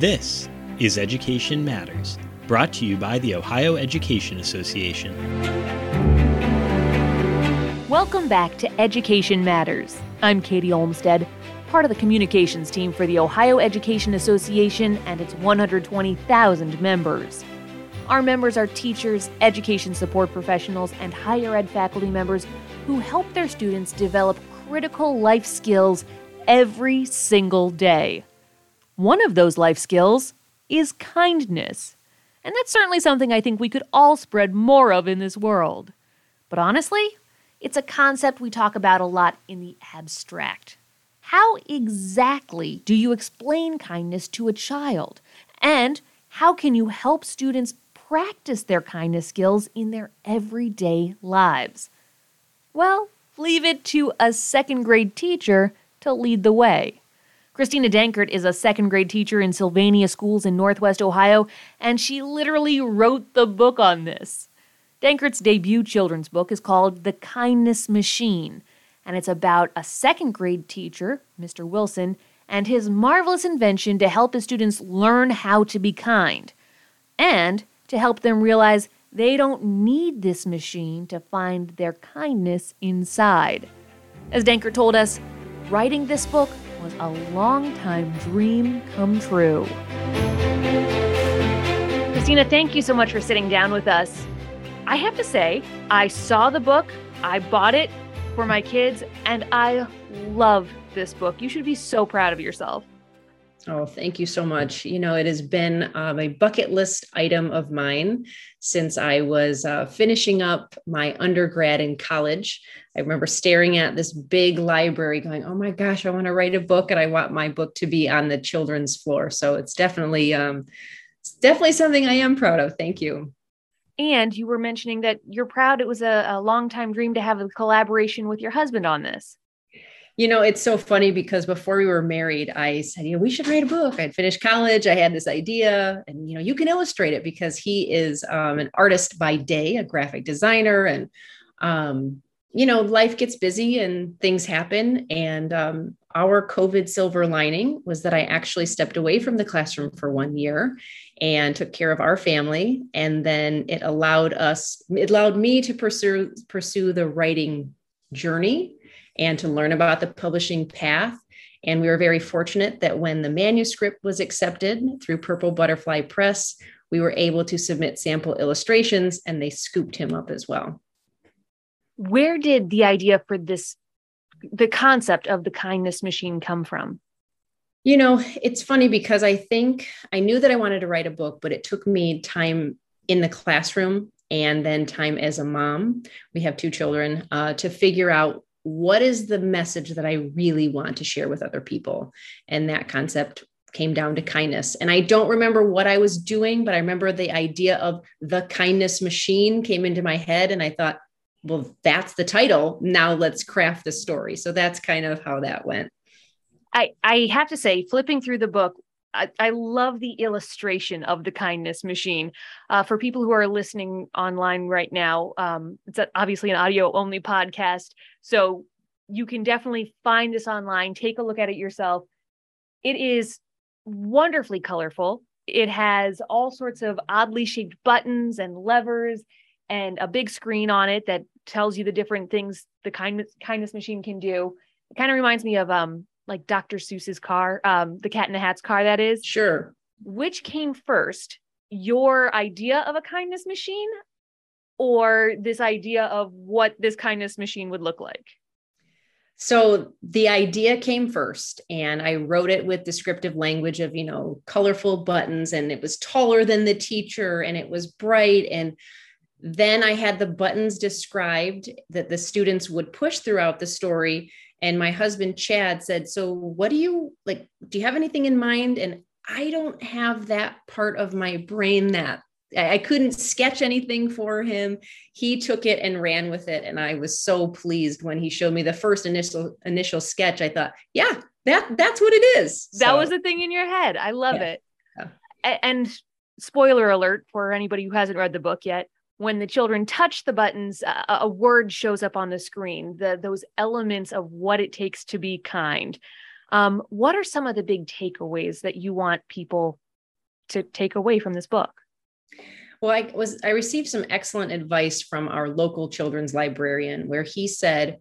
This is Education Matters, brought to you by the Ohio Education Association. Welcome back to Education Matters. I'm Katie Olmstead, part of the communications team for the Ohio Education Association and its 120,000 members. Our members are teachers, education support professionals, and higher ed faculty members who help their students develop critical life skills every single day. One of those life skills is kindness. And that's certainly something I think we could all spread more of in this world. But honestly, it's a concept we talk about a lot in the abstract. How exactly do you explain kindness to a child? And how can you help students practice their kindness skills in their everyday lives? Well, leave it to a second grade teacher to lead the way. Christina Dankert is a second grade teacher in Sylvania schools in Northwest Ohio, and she literally wrote the book on this. Dankert's debut children's book is called The Kindness Machine, and it's about a second grade teacher, Mr. Wilson, and his marvelous invention to help his students learn how to be kind, and to help them realize they don't need this machine to find their kindness inside. As Dankert told us, writing this book was a long time dream come true. Christina, thank you so much for sitting down with us. I have to say, I saw the book, I bought it for my kids, and I love this book. You should be so proud of yourself. Oh, thank you so much. You know, it has been um, a bucket list item of mine since I was uh, finishing up my undergrad in college. I remember staring at this big library going, oh my gosh, I want to write a book and I want my book to be on the children's floor. So it's definitely, um, it's definitely something I am proud of. Thank you. And you were mentioning that you're proud it was a, a long time dream to have a collaboration with your husband on this. You know, it's so funny because before we were married, I said, you know, we should write a book. I'd finished college. I had this idea, and, you know, you can illustrate it because he is um, an artist by day, a graphic designer. And, um, you know, life gets busy and things happen. And um, our COVID silver lining was that I actually stepped away from the classroom for one year and took care of our family. And then it allowed us, it allowed me to pursue pursue the writing journey and to learn about the publishing path. And we were very fortunate that when the manuscript was accepted through Purple Butterfly Press, we were able to submit sample illustrations and they scooped him up as well. Where did the idea for this, the concept of the kindness machine come from? You know, it's funny because I think I knew that I wanted to write a book, but it took me time in the classroom and then time as a mom. We have two children uh, to figure out what is the message that I really want to share with other people? And that concept came down to kindness. And I don't remember what I was doing, but I remember the idea of the kindness machine came into my head. And I thought, well, that's the title. Now let's craft the story. So that's kind of how that went. I, I have to say, flipping through the book, I, I love the illustration of the kindness machine. Uh, for people who are listening online right now, um, it's obviously an audio only podcast. So you can definitely find this online, take a look at it yourself. It is wonderfully colorful. It has all sorts of oddly shaped buttons and levers and a big screen on it that tells you the different things the kindness kindness machine can do. It kind of reminds me of um like Dr. Seuss's car, um, the Cat in the Hat's car, that is. Sure. Which came first, your idea of a kindness machine or this idea of what this kindness machine would look like? So the idea came first, and I wrote it with descriptive language of, you know, colorful buttons, and it was taller than the teacher, and it was bright. And then I had the buttons described that the students would push throughout the story and my husband chad said so what do you like do you have anything in mind and i don't have that part of my brain that I couldn't sketch anything for him. He took it and ran with it, and I was so pleased when he showed me the first initial initial sketch. I thought, yeah, that that's what it is. That so, was the thing in your head. I love yeah. it. Yeah. And spoiler alert for anybody who hasn't read the book yet: when the children touch the buttons, a, a word shows up on the screen, the, those elements of what it takes to be kind. Um, what are some of the big takeaways that you want people to take away from this book? Well, I was I received some excellent advice from our local children's librarian where he said,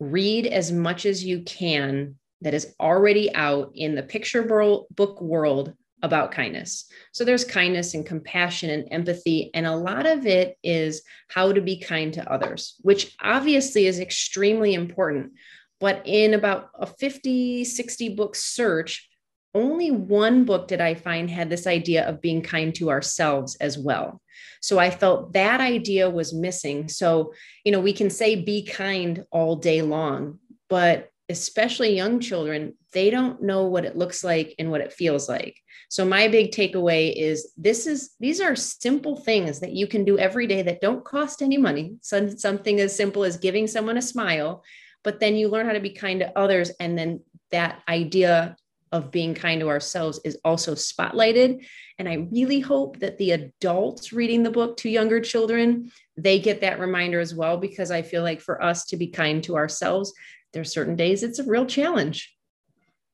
read as much as you can that is already out in the picture book world about kindness. So there's kindness and compassion and empathy. And a lot of it is how to be kind to others, which obviously is extremely important. But in about a 50, 60 book search, only one book did I find had this idea of being kind to ourselves as well. So I felt that idea was missing. So, you know, we can say be kind all day long, but especially young children, they don't know what it looks like and what it feels like. So my big takeaway is this is these are simple things that you can do every day that don't cost any money. So something as simple as giving someone a smile, but then you learn how to be kind to others and then that idea of being kind to ourselves is also spotlighted and i really hope that the adults reading the book to younger children they get that reminder as well because i feel like for us to be kind to ourselves there's certain days it's a real challenge.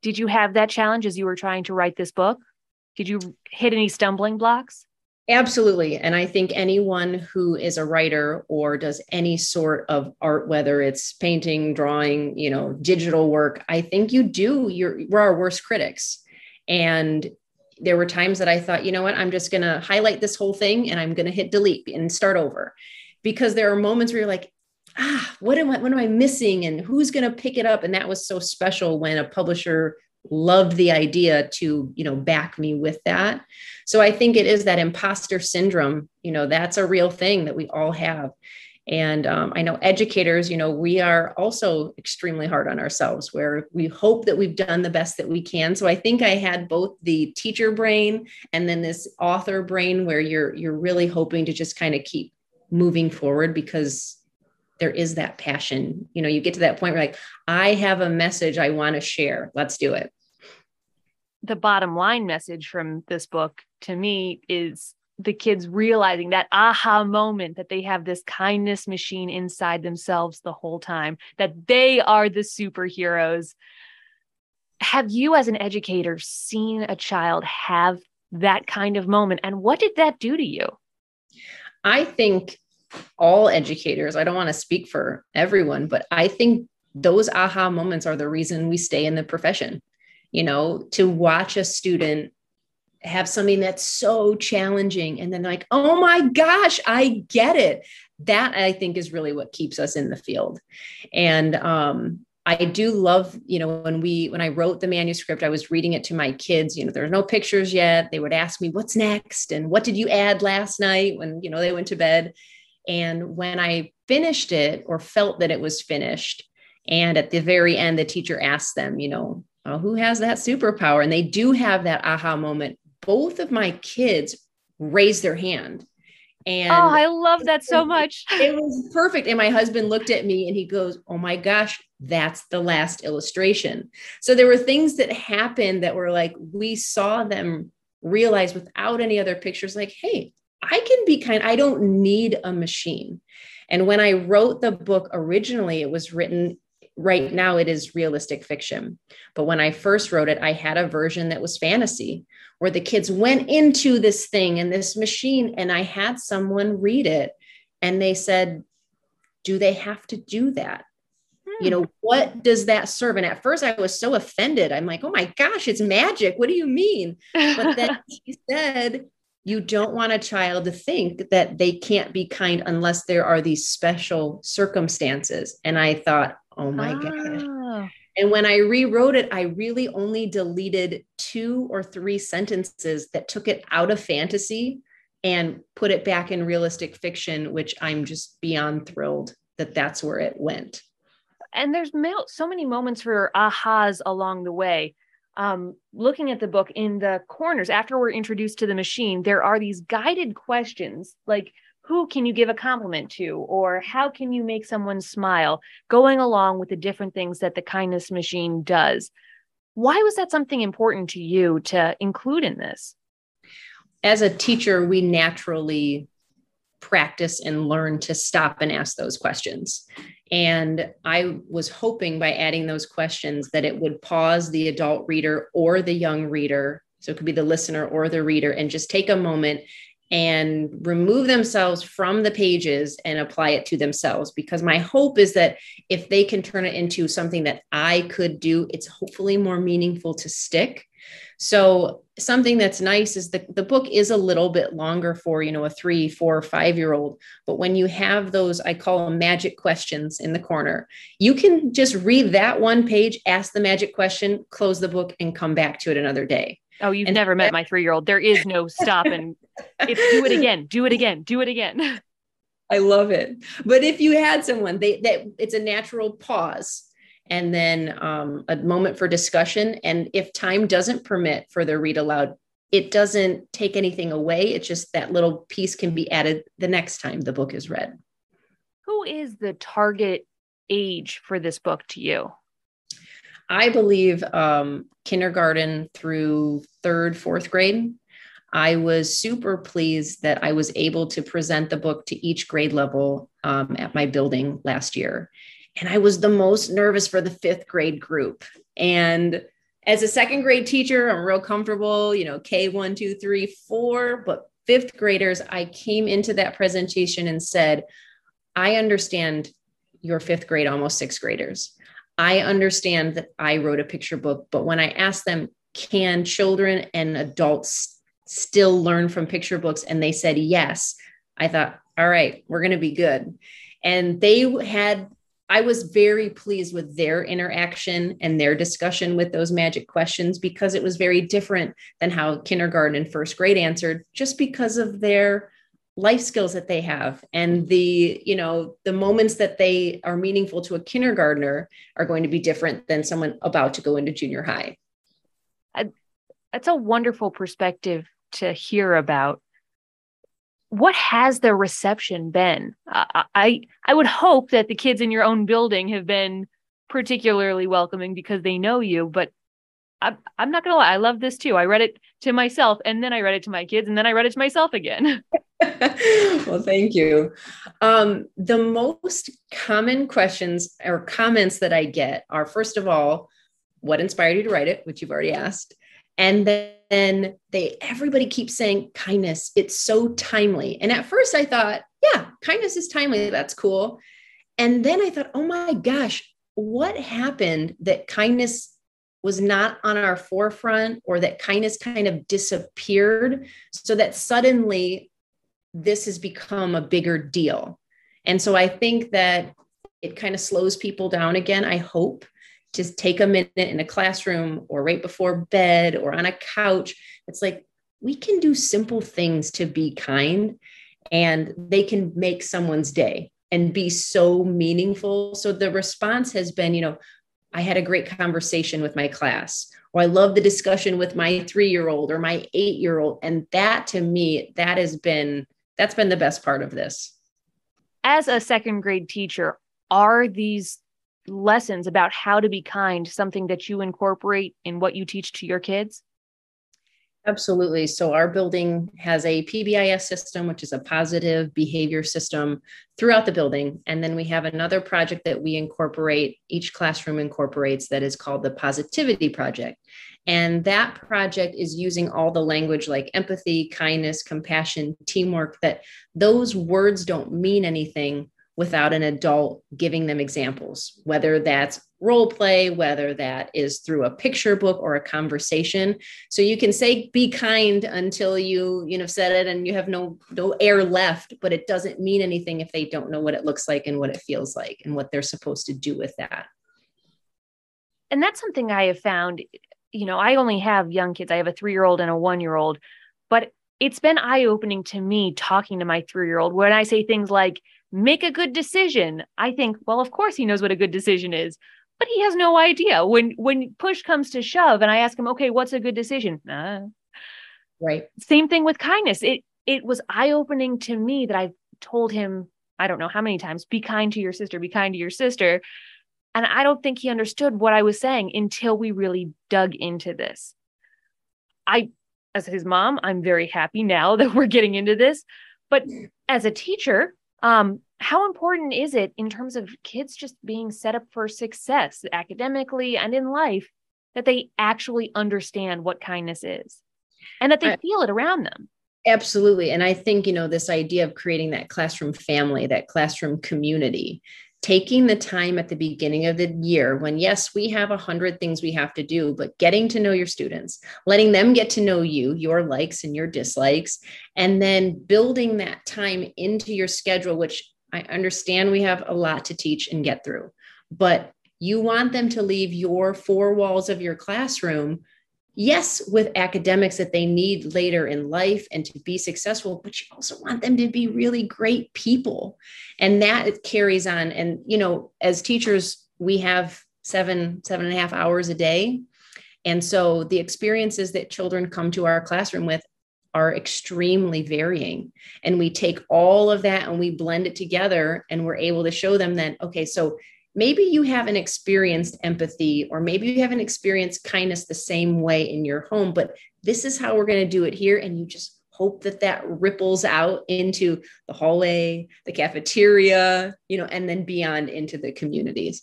Did you have that challenge as you were trying to write this book? Did you hit any stumbling blocks? Absolutely. And I think anyone who is a writer or does any sort of art, whether it's painting, drawing, you know, digital work, I think you do, you're, we're our worst critics. And there were times that I thought, you know what, I'm just going to highlight this whole thing and I'm going to hit delete and start over. Because there are moments where you're like, ah, what am I, what am I missing? And who's going to pick it up? And that was so special when a publisher loved the idea to, you know, back me with that. So I think it is that imposter syndrome, you know, that's a real thing that we all have. And um, I know educators, you know, we are also extremely hard on ourselves where we hope that we've done the best that we can. So I think I had both the teacher brain and then this author brain where you're you're really hoping to just kind of keep moving forward because there is that passion. You know, you get to that point where like, I have a message I want to share. Let's do it. The bottom line message from this book to me is the kids realizing that aha moment that they have this kindness machine inside themselves the whole time, that they are the superheroes. Have you, as an educator, seen a child have that kind of moment? And what did that do to you? I think all educators, I don't want to speak for everyone, but I think those aha moments are the reason we stay in the profession. You know, to watch a student have something that's so challenging and then like, oh my gosh, I get it. That I think is really what keeps us in the field. And um, I do love, you know, when we when I wrote the manuscript, I was reading it to my kids. You know, there were no pictures yet. They would ask me, "What's next?" and "What did you add last night?" when you know they went to bed. And when I finished it or felt that it was finished, and at the very end, the teacher asked them, you know, oh, who has that superpower? And they do have that aha moment. Both of my kids raised their hand. And oh, I love that so much. It was perfect. And my husband looked at me and he goes, Oh my gosh, that's the last illustration. So there were things that happened that were like, we saw them realize without any other pictures, like, hey, I can be kind, I don't need a machine. And when I wrote the book originally, it was written right now it is realistic fiction. But when I first wrote it, I had a version that was fantasy where the kids went into this thing and this machine, and I had someone read it and they said, Do they have to do that? Hmm. You know, what does that serve? And at first I was so offended. I'm like, oh my gosh, it's magic. What do you mean? But then he said, you don't want a child to think that they can't be kind unless there are these special circumstances. And I thought, oh my oh. gosh. Ah. And when I rewrote it, I really only deleted two or three sentences that took it out of fantasy and put it back in realistic fiction, which I'm just beyond thrilled that that's where it went. And there's so many moments for ahas along the way um, looking at the book in the corners after we're introduced to the machine there are these guided questions like who can you give a compliment to? Or how can you make someone smile? Going along with the different things that the kindness machine does. Why was that something important to you to include in this? As a teacher we naturally practice and learn to stop and ask those questions and I was hoping by adding those questions that it would pause the adult reader or the young reader So it could be the listener or the reader, and just take a moment and remove themselves from the pages and apply it to themselves. Because my hope is that if they can turn it into something that I could do, it's hopefully more meaningful to stick. So something that's nice is that the book is a little bit longer for you know a three four five year old but when you have those i call them magic questions in the corner you can just read that one page ask the magic question close the book and come back to it another day Oh, you've and never met my three year old. There is no stop and it's do it again, do it again, do it again. I love it. But if you had someone, they that it's a natural pause and then um, a moment for discussion. And if time doesn't permit for the read aloud, it doesn't take anything away. It's just that little piece can be added the next time the book is read. Who is the target age for this book to you? I believe um, kindergarten through third, fourth grade. I was super pleased that I was able to present the book to each grade level um, at my building last year. And I was the most nervous for the fifth grade group. And as a second grade teacher, I'm real comfortable, you know, K one, two, three, four. But fifth graders, I came into that presentation and said, I understand your fifth grade, almost sixth graders. I understand that I wrote a picture book, but when I asked them, can children and adults still learn from picture books? And they said yes. I thought, all right, we're going to be good. And they had, I was very pleased with their interaction and their discussion with those magic questions because it was very different than how kindergarten and first grade answered, just because of their life skills that they have and the you know the moments that they are meaningful to a kindergartner are going to be different than someone about to go into junior high. That's a wonderful perspective to hear about what has the reception been i i would hope that the kids in your own building have been particularly welcoming because they know you but I'm, I'm not gonna lie i love this too i read it to myself and then i read it to my kids and then i read it to myself again well, thank you. Um, the most common questions or comments that I get are first of all, what inspired you to write it, which you've already asked. And then they everybody keeps saying kindness. It's so timely. And at first I thought, yeah, kindness is timely. That's cool. And then I thought, oh my gosh, what happened that kindness was not on our forefront or that kindness kind of disappeared so that suddenly this has become a bigger deal. And so I think that it kind of slows people down again. I hope to take a minute in a classroom or right before bed or on a couch. It's like we can do simple things to be kind and they can make someone's day and be so meaningful. So the response has been, you know, I had a great conversation with my class, or I love the discussion with my three year old or my eight year old. And that to me, that has been that's been the best part of this. As a second grade teacher, are these lessons about how to be kind something that you incorporate in what you teach to your kids? Absolutely. So, our building has a PBIS system, which is a positive behavior system throughout the building. And then we have another project that we incorporate, each classroom incorporates, that is called the Positivity Project. And that project is using all the language like empathy, kindness, compassion, teamwork, that those words don't mean anything without an adult giving them examples, whether that's role play, whether that is through a picture book or a conversation. So you can say be kind until you, you know, said it and you have no no air left, but it doesn't mean anything if they don't know what it looks like and what it feels like and what they're supposed to do with that. And that's something I have found you know, I only have young kids. I have a three year old and a one year old, but it's been eye opening to me talking to my three year old when I say things like, make a good decision. I think, well, of course he knows what a good decision is, but he has no idea. When when push comes to shove and I ask him, okay, what's a good decision? Uh, right. Same thing with kindness. It it was eye opening to me that I've told him, I don't know how many times, be kind to your sister, be kind to your sister. And I don't think he understood what I was saying until we really dug into this. I, as his mom, I'm very happy now that we're getting into this. But as a teacher, um, how important is it in terms of kids just being set up for success academically and in life that they actually understand what kindness is? and that they feel it around them. Absolutely. And I think, you know, this idea of creating that classroom family, that classroom community, taking the time at the beginning of the year when, yes, we have a hundred things we have to do, but getting to know your students, letting them get to know you, your likes and your dislikes, and then building that time into your schedule, which I understand we have a lot to teach and get through, but you want them to leave your four walls of your classroom yes, with academics that they need later in life and to be successful, but you also want them to be really great people. And that carries on. And, you know, as teachers, we have seven, seven and a half hours a day. And so the experiences that children come to our classroom with are extremely varying. And we take all of that and we blend it together and we're able to show them that, okay, so maybe you haven't experienced empathy or maybe you haven't experienced kindness the same way in your home but this is how we're going to do it here and you just hope that that ripples out into the hallway the cafeteria you know and then beyond into the communities.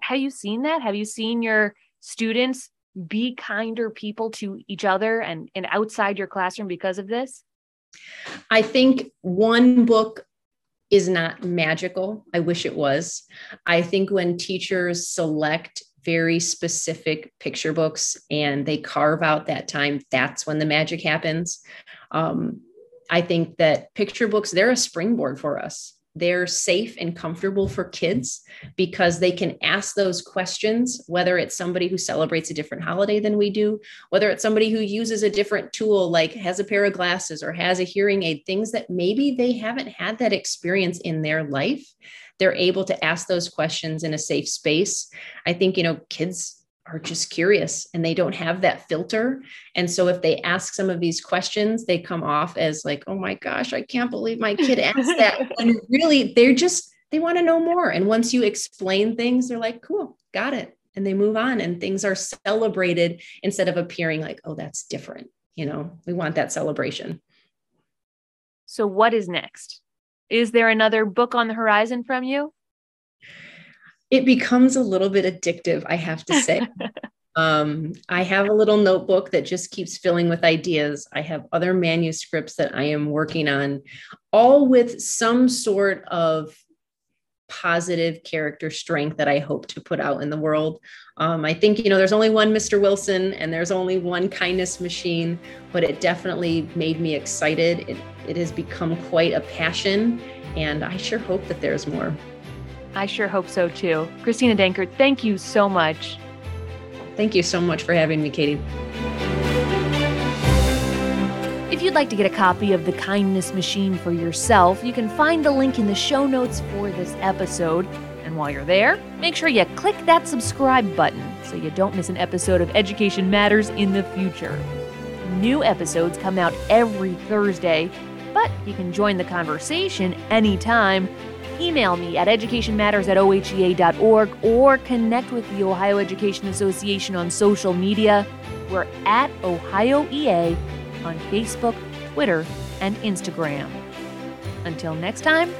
Have you seen that? Have you seen your students be kinder people to each other and, and outside your classroom because of this? I think one book is not magical. I wish it was. I think when teachers select very specific picture books and they carve out that time, that's when the magic happens. Um, I think that picture books, they're a springboard for us they're safe and comfortable for kids because they can ask those questions whether it's somebody who celebrates a different holiday than we do whether it's somebody who uses a different tool like has a pair of glasses or has a hearing aid things that maybe they haven't had that experience in their life they're able to ask those questions in a safe space. I think you know kids are just curious and they don't have that filter. And so if they ask some of these questions, they come off as like, oh my gosh, I can't believe my kid asked that. and really, they're just, they want to know more. And once you explain things, they're like, cool, got it. And they move on and things are celebrated instead of appearing like, oh, that's different. You know, we want that celebration. So, what is next? Is there another book on the horizon from you? It becomes a little bit addictive, I have to say. um, I have a little notebook that just keeps filling with ideas. I have other manuscripts that I am working on, all with some sort of positive character strength that I hope to put out in the world. Um, I think, you know, there's only one Mr. Wilson and there's only one kindness machine, but it definitely made me excited. It, it has become quite a passion, and I sure hope that there's more. I sure hope so too. Christina Dankert, thank you so much. Thank you so much for having me, Katie. If you'd like to get a copy of The Kindness Machine for yourself, you can find the link in the show notes for this episode. And while you're there, make sure you click that subscribe button so you don't miss an episode of Education Matters in the future. New episodes come out every Thursday, but you can join the conversation anytime email me at educationmatters at ohea.org or connect with the Ohio Education Association on social media. We're at Ohio EA on Facebook, Twitter, and Instagram. Until next time,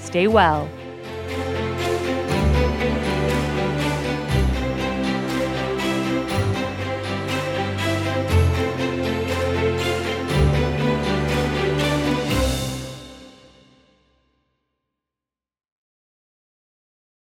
stay well.